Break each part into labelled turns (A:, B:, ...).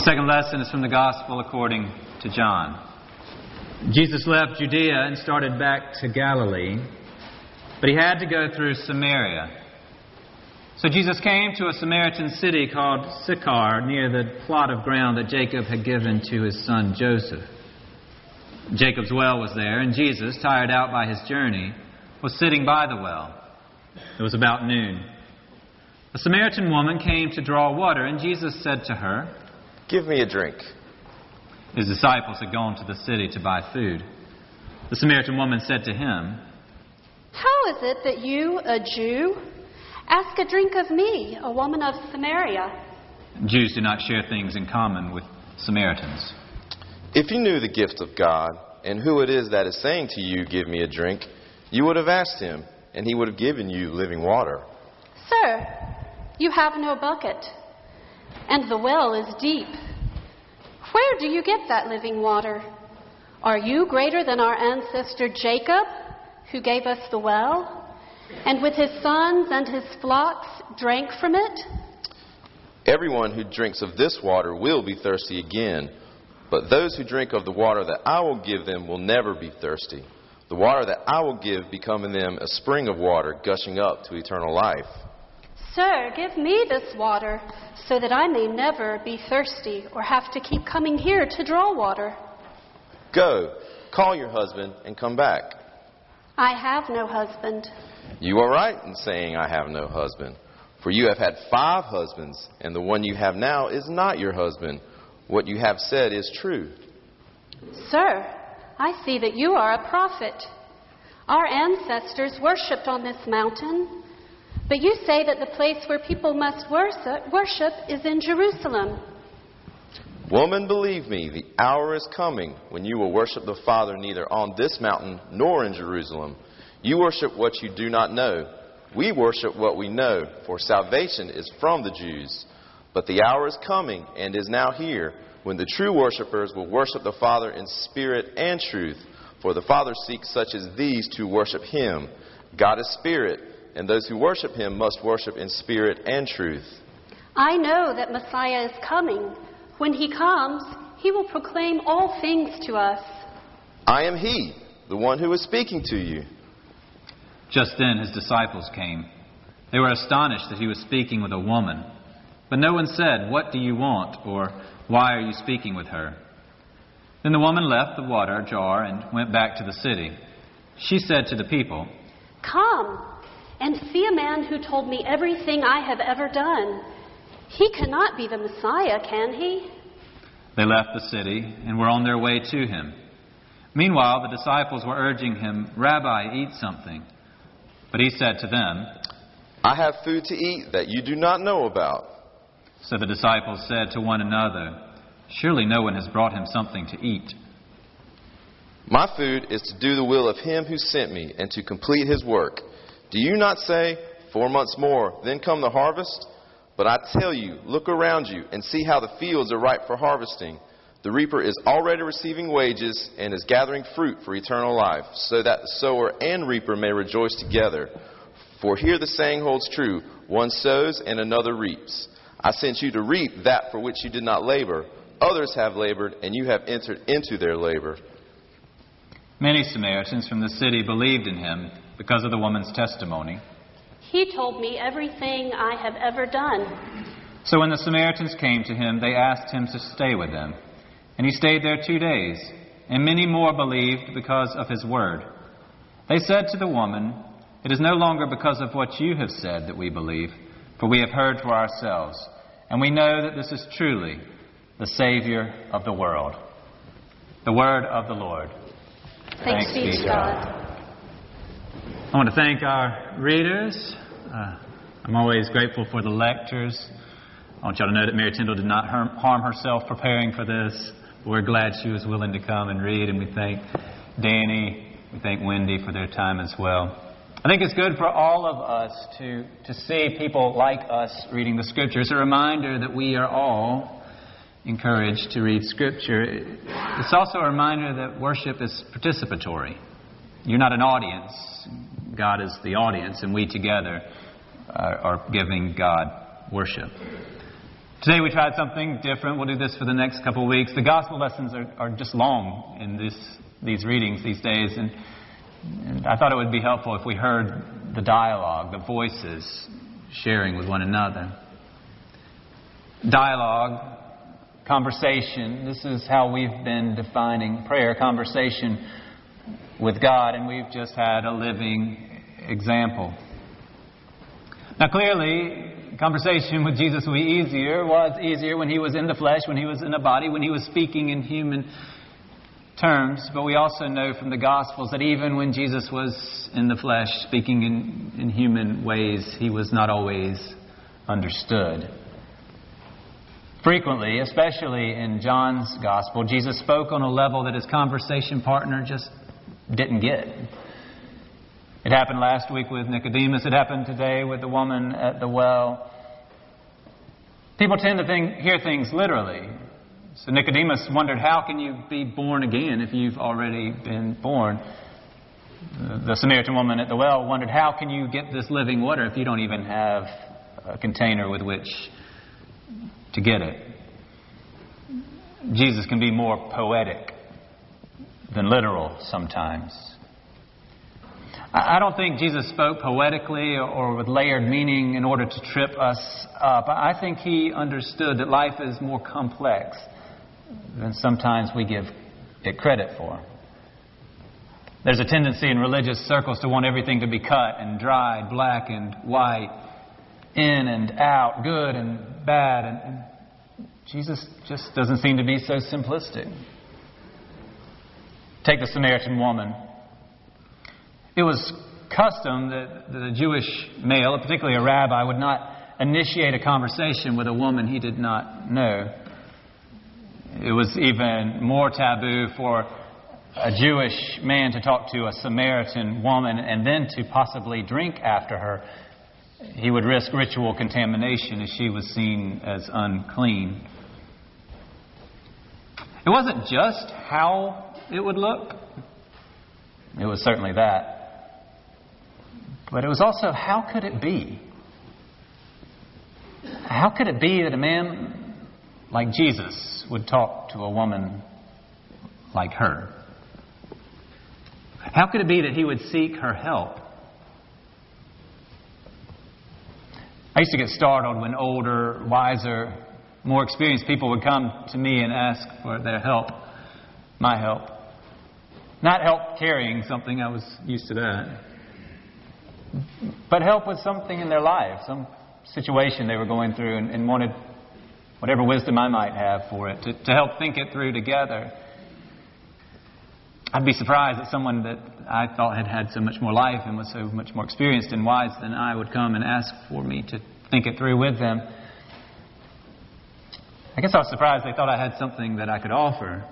A: The second lesson is from the Gospel according to John. Jesus left Judea and started back to Galilee, but he had to go through Samaria. So Jesus came to a Samaritan city called Sychar near the plot of ground that Jacob had given to his son Joseph. Jacob's well was there, and Jesus, tired out by his journey, was sitting by the well. It was about noon. A Samaritan woman came to draw water, and Jesus said to her,
B: Give me a drink.
A: His disciples had gone to the city to buy food. The Samaritan woman said to him,
C: How is it that you, a Jew, ask a drink of me, a woman of Samaria?
A: Jews do not share things in common with Samaritans.
B: If you knew the gift of God and who it is that is saying to you, Give me a drink, you would have asked him, and he would have given you living water.
C: Sir, you have no bucket, and the well is deep. Where do you get that living water? Are you greater than our ancestor Jacob, who gave us the well, and with his sons and his flocks drank from it?
B: Everyone who drinks of this water will be thirsty again, but those who drink of the water that I will give them will never be thirsty. The water that I will give become in them a spring of water gushing up to eternal life.
C: Sir, give me this water so that I may never be thirsty or have to keep coming here to draw water.
B: Go, call your husband and come back.
C: I have no husband.
B: You are right in saying, I have no husband. For you have had five husbands, and the one you have now is not your husband. What you have said is true.
C: Sir, I see that you are a prophet. Our ancestors worshipped on this mountain, but you say that the place where people must worship, is in Jerusalem.
B: Woman, believe me, the hour is coming when you will worship the Father neither on this mountain nor in Jerusalem. You worship what you do not know. We worship what we know, for salvation is from the Jews. But the hour is coming and is now here when the true worshippers will worship the Father in spirit and truth. For the Father seeks such as these to worship him. God is spirit, and those who worship him must worship in spirit and truth.
C: I know that Messiah is coming. When he comes, he will proclaim all things to us.
B: I am he, the one who is speaking to you.
A: Just then his disciples came. They were astonished that he was speaking with a woman. But no one said, What do you want? or Why are you speaking with her? Then the woman left the water jar and went back to the city. She said to the people,
C: Come and see a man who told me everything I have ever done. He cannot be the Messiah, can he?
A: They left the city and were on their way to him. Meanwhile, the disciples were urging him, Rabbi, eat something. But he said to them,
B: I have food to eat that you do not know about.
A: So the disciples said to one another, Surely no one has brought him something to eat.
B: My food is to do the will of him who sent me and to complete his work. Do you not say, Four months more, then come the harvest? But I tell you, look around you and see how the fields are ripe for harvesting. The reaper is already receiving wages and is gathering fruit for eternal life, so that the sower and reaper may rejoice together. For here the saying holds true one sows and another reaps. I sent you to reap that for which you did not labor. Others have labored, and you have entered into their labor.
A: Many Samaritans from the city believed in him because of the woman's testimony.
C: He told me everything I have ever done.
A: So when the Samaritans came to him, they asked him to stay with them. And he stayed there two days, and many more believed because of his word. They said to the woman, It is no longer because of what you have said that we believe, for we have heard for ourselves, and we know that this is truly the Savior of the world. The word of the Lord.
C: Thanks, Thanks be to God. God.
A: I want to thank our readers. Uh, I'm always grateful for the lectors. I want y'all to know that Mary Tyndall did not harm herself preparing for this. We're glad she was willing to come and read, and we thank Danny, we thank Wendy for their time as well. I think it's good for all of us to, to see people like us reading the Scripture. It's a reminder that we are all encouraged to read Scripture. It's also a reminder that worship is participatory. You're not an audience, God is the audience, and we together are, are giving God worship. Today we tried something different. We'll do this for the next couple of weeks. The gospel lessons are, are just long in this, these readings these days, and, and I thought it would be helpful if we heard the dialogue, the voices sharing with one another. Dialogue, conversation, this is how we've been defining prayer conversation with God, and we've just had a living example. Now, clearly, conversation with Jesus would be easier, was easier when he was in the flesh, when he was in a body, when he was speaking in human terms. But we also know from the Gospels that even when Jesus was in the flesh, speaking in, in human ways, he was not always understood. Frequently, especially in John's Gospel, Jesus spoke on a level that his conversation partner just didn't get. It happened last week with Nicodemus. It happened today with the woman at the well. People tend to think, hear things literally. So Nicodemus wondered, how can you be born again if you've already been born? The Samaritan woman at the well wondered, how can you get this living water if you don't even have a container with which to get it? Jesus can be more poetic than literal sometimes. I don't think Jesus spoke poetically or with layered meaning in order to trip us up. I think he understood that life is more complex than sometimes we give it credit for. There's a tendency in religious circles to want everything to be cut and dried, black and white, in and out, good and bad. And, Jesus just doesn't seem to be so simplistic. Take the Samaritan woman. It was custom that the Jewish male, particularly a rabbi, would not initiate a conversation with a woman he did not know. It was even more taboo for a Jewish man to talk to a Samaritan woman and then to possibly drink after her. He would risk ritual contamination as she was seen as unclean. It wasn't just how it would look, it was certainly that. But it was also, how could it be? How could it be that a man like Jesus would talk to a woman like her? How could it be that he would seek her help? I used to get startled when older, wiser, more experienced people would come to me and ask for their help, my help. Not help carrying something, I was used to that but help with something in their life, some situation they were going through, and, and wanted whatever wisdom I might have for it to, to help think it through together. I'd be surprised that someone that I thought had had so much more life and was so much more experienced and wise than I would come and ask for me to think it through with them. I guess I was surprised they thought I had something that I could offer.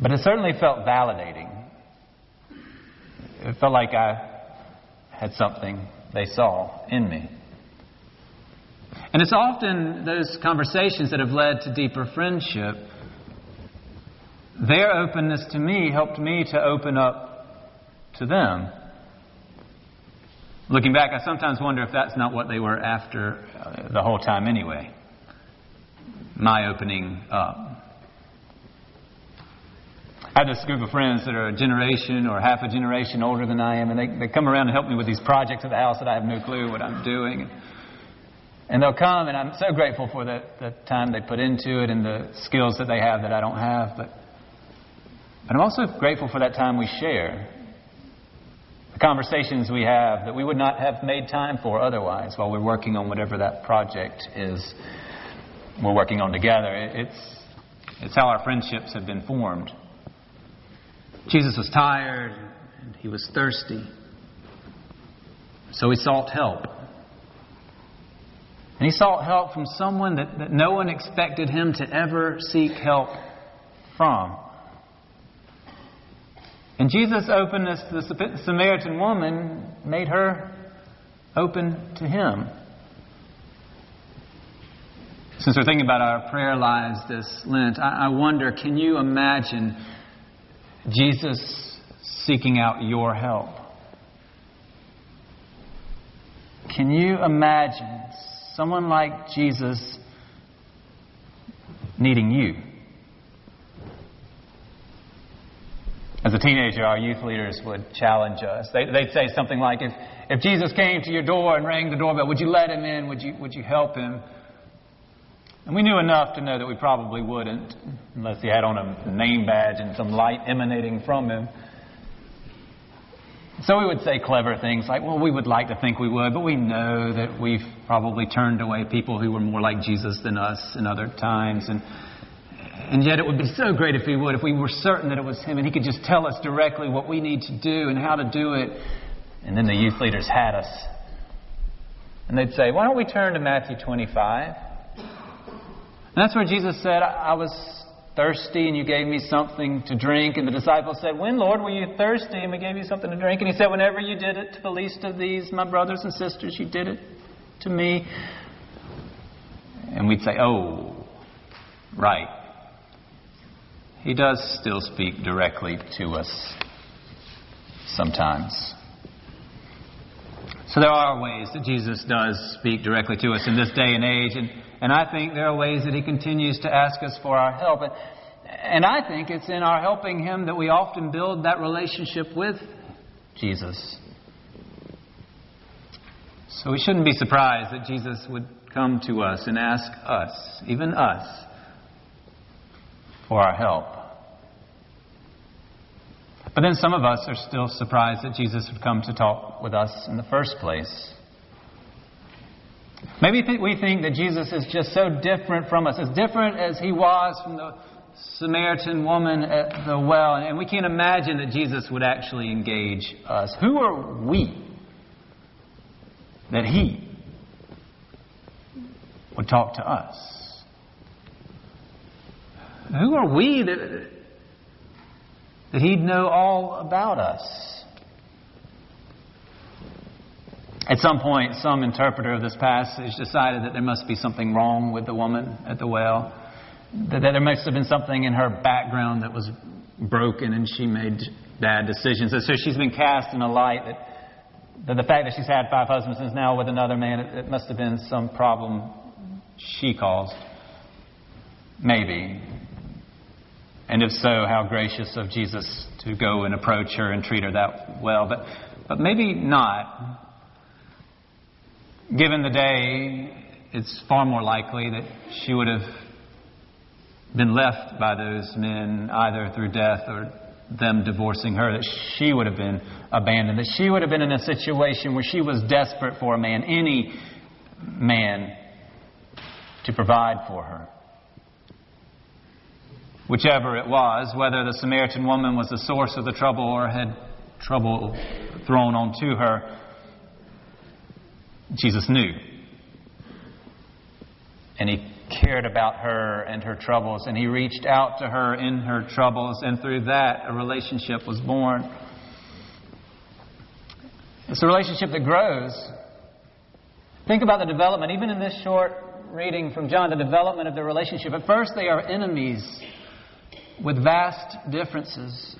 A: But it certainly felt validating it felt like I had something they saw in me. And it's often those conversations that have led to deeper friendship. Their openness to me helped me to open up to them. Looking back, I sometimes wonder if that's not what they were after uh, the whole time anyway. My opening up. I have this group of friends that are a generation or half a generation older than I am, and they, they come around and help me with these projects at the house that I have no clue what I'm doing. And they'll come, and I'm so grateful for the, the time they put into it and the skills that they have that I don't have. But, but I'm also grateful for that time we share, the conversations we have that we would not have made time for otherwise while we're working on whatever that project is we're working on together. It's, it's how our friendships have been formed. Jesus was tired and he was thirsty. So he sought help. And he sought help from someone that, that no one expected him to ever seek help from. And Jesus' openness to the Samaritan woman made her open to him. Since we're thinking about our prayer lives this Lent, I, I wonder can you imagine Jesus seeking out your help. Can you imagine someone like Jesus needing you. As a teenager, our youth leaders would challenge us. They, would say something like, if, if Jesus came to your door and rang the doorbell, would you let him in? Would you, would you help him? And we knew enough to know that we probably wouldn't, unless he had on a name badge and some light emanating from him. So we would say clever things like, well, we would like to think we would, but we know that we've probably turned away people who were more like Jesus than us in other times. And and yet it would be so great if he would, if we were certain that it was him and he could just tell us directly what we need to do and how to do it. And then the youth leaders had us. And they'd say, Why don't we turn to Matthew 25? And that's where Jesus said, I was thirsty and you gave me something to drink. And the disciples said, When, Lord, were you thirsty and we gave you something to drink? And he said, Whenever you did it to the least of these, my brothers and sisters, you did it to me. And we'd say, Oh, right. He does still speak directly to us sometimes. So there are ways that Jesus does speak directly to us in this day and age, and, and I think there are ways that He continues to ask us for our help. And, I think it's in our helping Him that we often build that relationship with Jesus. So we shouldn't be surprised that Jesus would come to us and ask us, even us, for our help. But then some of us are still surprised that Jesus would come to talk with us in the first place. Maybe we think that Jesus is just so different from us, as different as he was from the Samaritan woman at the well, and we can't imagine that Jesus would actually engage us. Who are we that he would talk to us? Who are we that that He'd know all about us. At some point, some interpreter of this passage decided that there must be something wrong with the woman at the well, that, there must have been something in her background that was broken and she made bad decisions. And so she's been cast in a light that, that the fact that she's had five husbands and is now with another man, it, it must have been some problem she caused. Maybe. And if so, how gracious of Jesus to go and approach her and treat her that well. But, but maybe not. Given the day, it's far more likely that she would have been left by those men either through death or them divorcing her, that she would have been abandoned, that she would have been in a situation where she was desperate for a man, any man, to provide for her. Whichever it was, whether the Samaritan woman was the source of the trouble or had trouble thrown onto her, Jesus knew. And he cared about her and her troubles, and he reached out to her in her troubles, and through that, a relationship was born. It's a relationship that grows. Think about the development, even in this short reading from John, the development of the relationship. At first, they are enemies with vast differences.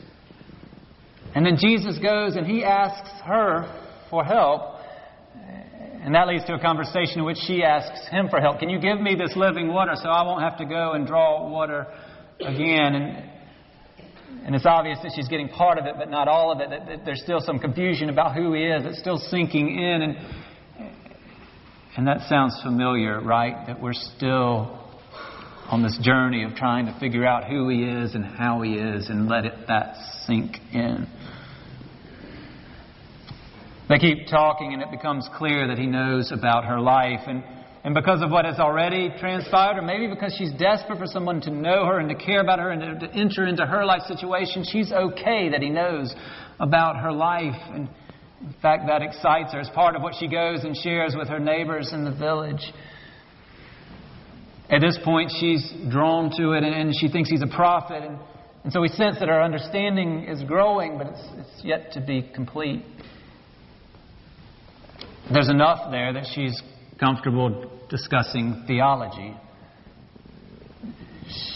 A: And then Jesus goes and he asks her for help. And that leads to a conversation in which she asks him for help. Can you give me this living water so I won't have to go and draw water again? And, and it's obvious that she's getting part of it, but not all of it. That, that there's still some confusion about who he is. It's still sinking in. And, and that sounds familiar, right? That we're still on this journey of trying to figure out who He is and how He is and let it, that sink in. They keep talking, and it becomes clear that He knows about her life. And, and because of what has already transpired, or maybe because she's desperate for someone to know her and to care about her and to, to enter into her life situation, she's okay that He knows about her life. And in fact, that excites her as part of what she goes and shares with her neighbors in the village. At this point, she's drawn to it and she thinks he's a prophet. And, and so we sense that her understanding is growing, but it's, it's yet to be complete. There's enough there that she's comfortable discussing theology.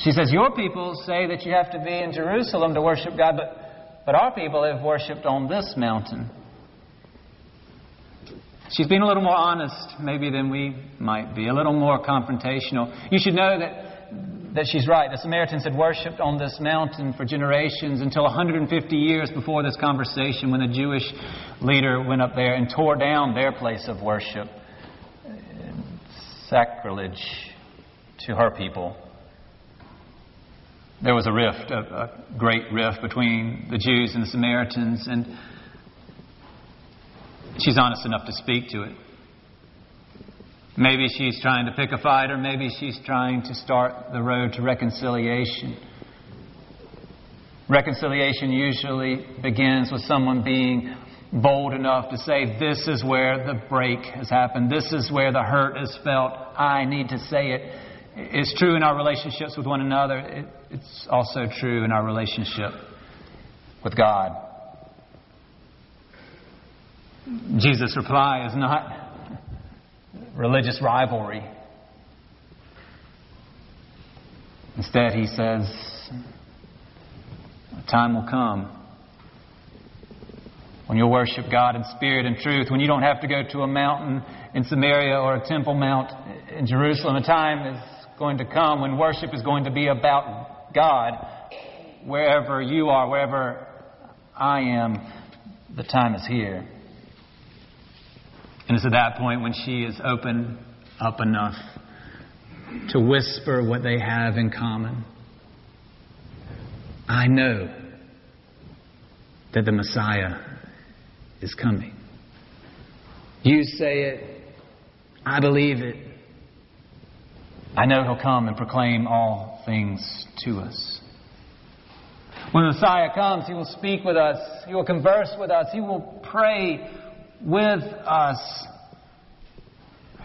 A: She says, Your people say that you have to be in Jerusalem to worship God, but, but our people have worshiped on this mountain. She's been a little more honest, maybe, than we might be, a little more confrontational. You should know that, that she's right. The Samaritans had worshipped on this mountain for generations until 150 years before this conversation when the Jewish leader went up there and tore down their place of worship. Sacrilege to her people. There was a rift, a, a great rift between the Jews and the Samaritans, and she's honest enough to speak to it. Maybe she's trying to pick a fight, or maybe she's trying to start the road to reconciliation. Reconciliation usually begins with someone being bold enough to say, This is where the break has happened. This is where the hurt is felt. I need to say it. It's true in our relationships with one another. It, it's also true in our relationship with God. Jesus' reply is not religious rivalry. Instead, he says, A time will come when you'll worship God in spirit and truth, when you don't have to go to a mountain in Samaria or a temple mount in Jerusalem. A time is going to come when worship is going to be about God wherever you are, wherever I am. The time is here. And it's at that point when she is open up enough to whisper what they have in common. I know that the Messiah is coming. You say it, I believe it. I know He'll come and proclaim all things to us. When the Messiah comes, He will speak with us, He will converse with us, He will pray with us.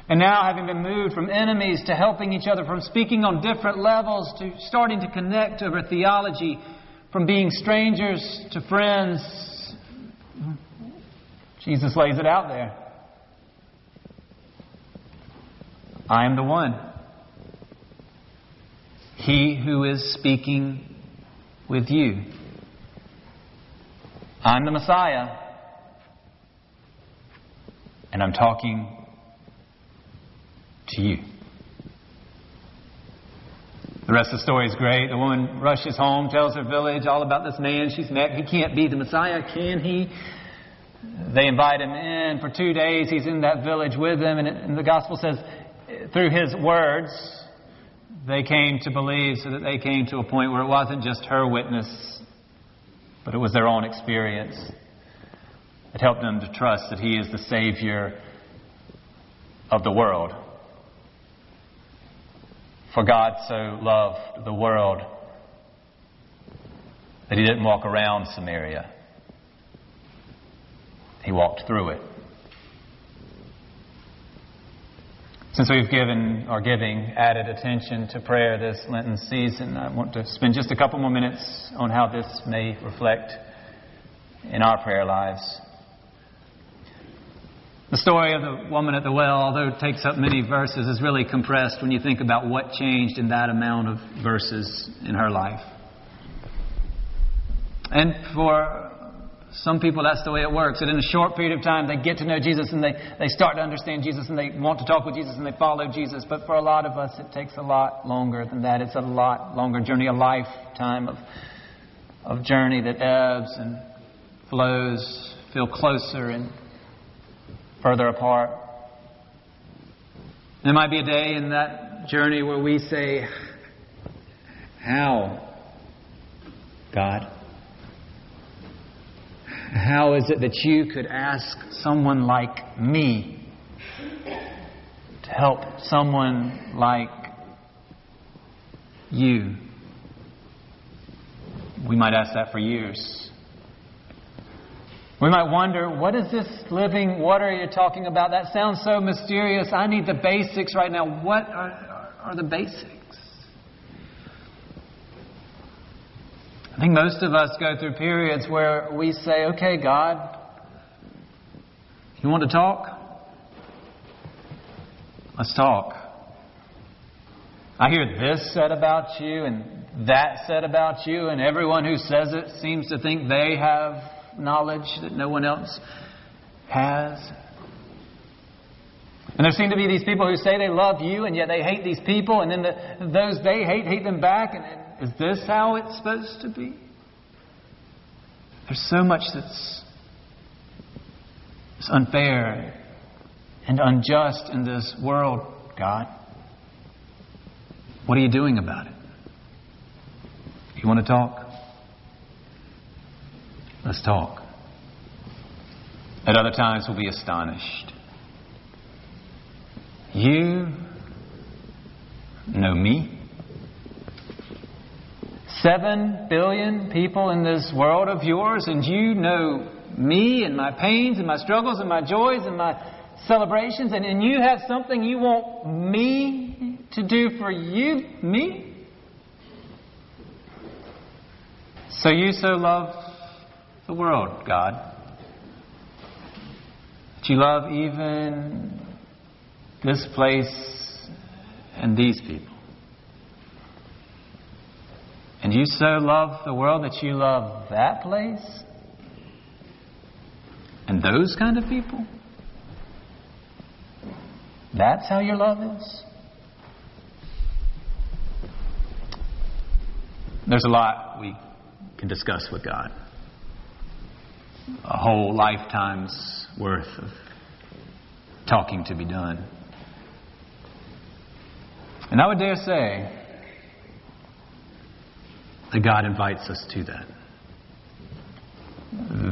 A: And now, having been moved from enemies to helping each other, from speaking on different levels to starting to connect over theology, from being strangers to friends, Jesus lays it out there. I am the one. He who is speaking with you. I'm the Messiah. And I'm talking to you. The rest of the story is great. The woman rushes home, tells her village all about this man she's met. He can't be the Messiah, can he? They invite him in for two days. He's in that village with them. And, and the gospel says, through his words, they came to believe so that they came to a point where it wasn't just her witness, but it was their own experience. It helped them to trust that he is the Savior of the world. For God so loved the world that he didn't walk around Samaria. He walked through it. Since we've given or giving added attention to prayer this Lenten season, I want to spend just a couple more minutes on how this may reflect in our prayer lives. The story of the woman at the well, although it takes up many verses, is really compressed when you think about what changed in that amount of verses in her life. And for some people, that's the way it works. That in a short period of time, they get to know Jesus and they, they start to understand Jesus and they want to talk with Jesus and they follow Jesus. But for a lot of us, it takes a lot longer than that. It's a lot longer journey, a lifetime of, of journey that ebbs and flows, feel closer and further apart. There might be a day in that journey where we say, How, God? How is it that you could ask someone like me to help someone like you? We might ask that for years. We might wonder, what is this living water you're talking about? That sounds so mysterious. I need the basics right now. What are, are the basics? I think most of us go through periods where we say, okay, God, you want to talk? Let's talk. I hear this said about you and that said about you, and everyone who says it seems to think they have knowledge that no one else has. And there seem to be these people who say they love you, and yet they hate these people, and then the, those they hate hate them back. And, is this how it's supposed to be? There's so much that's, that's unfair and unjust in this world, God. What are you doing about it? You want to talk? Let's talk. At other times, we'll be astonished. You know me. Seven billion people in this world of yours, and you know me and my pains and my struggles and my joys and my celebrations, and, and you have something you want me to do for you, me? So you so love the world, God, that you love even this place and these people. And you so love the world that you love that place and those kind of people? That's how your love is? There's a lot we can discuss with God. A whole lifetime's worth of talking to be done. And I would dare say that God invites us to that.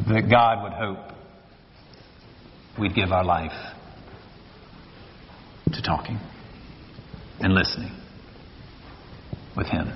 A: That God would hope we'd give our life to talking and listening with Him.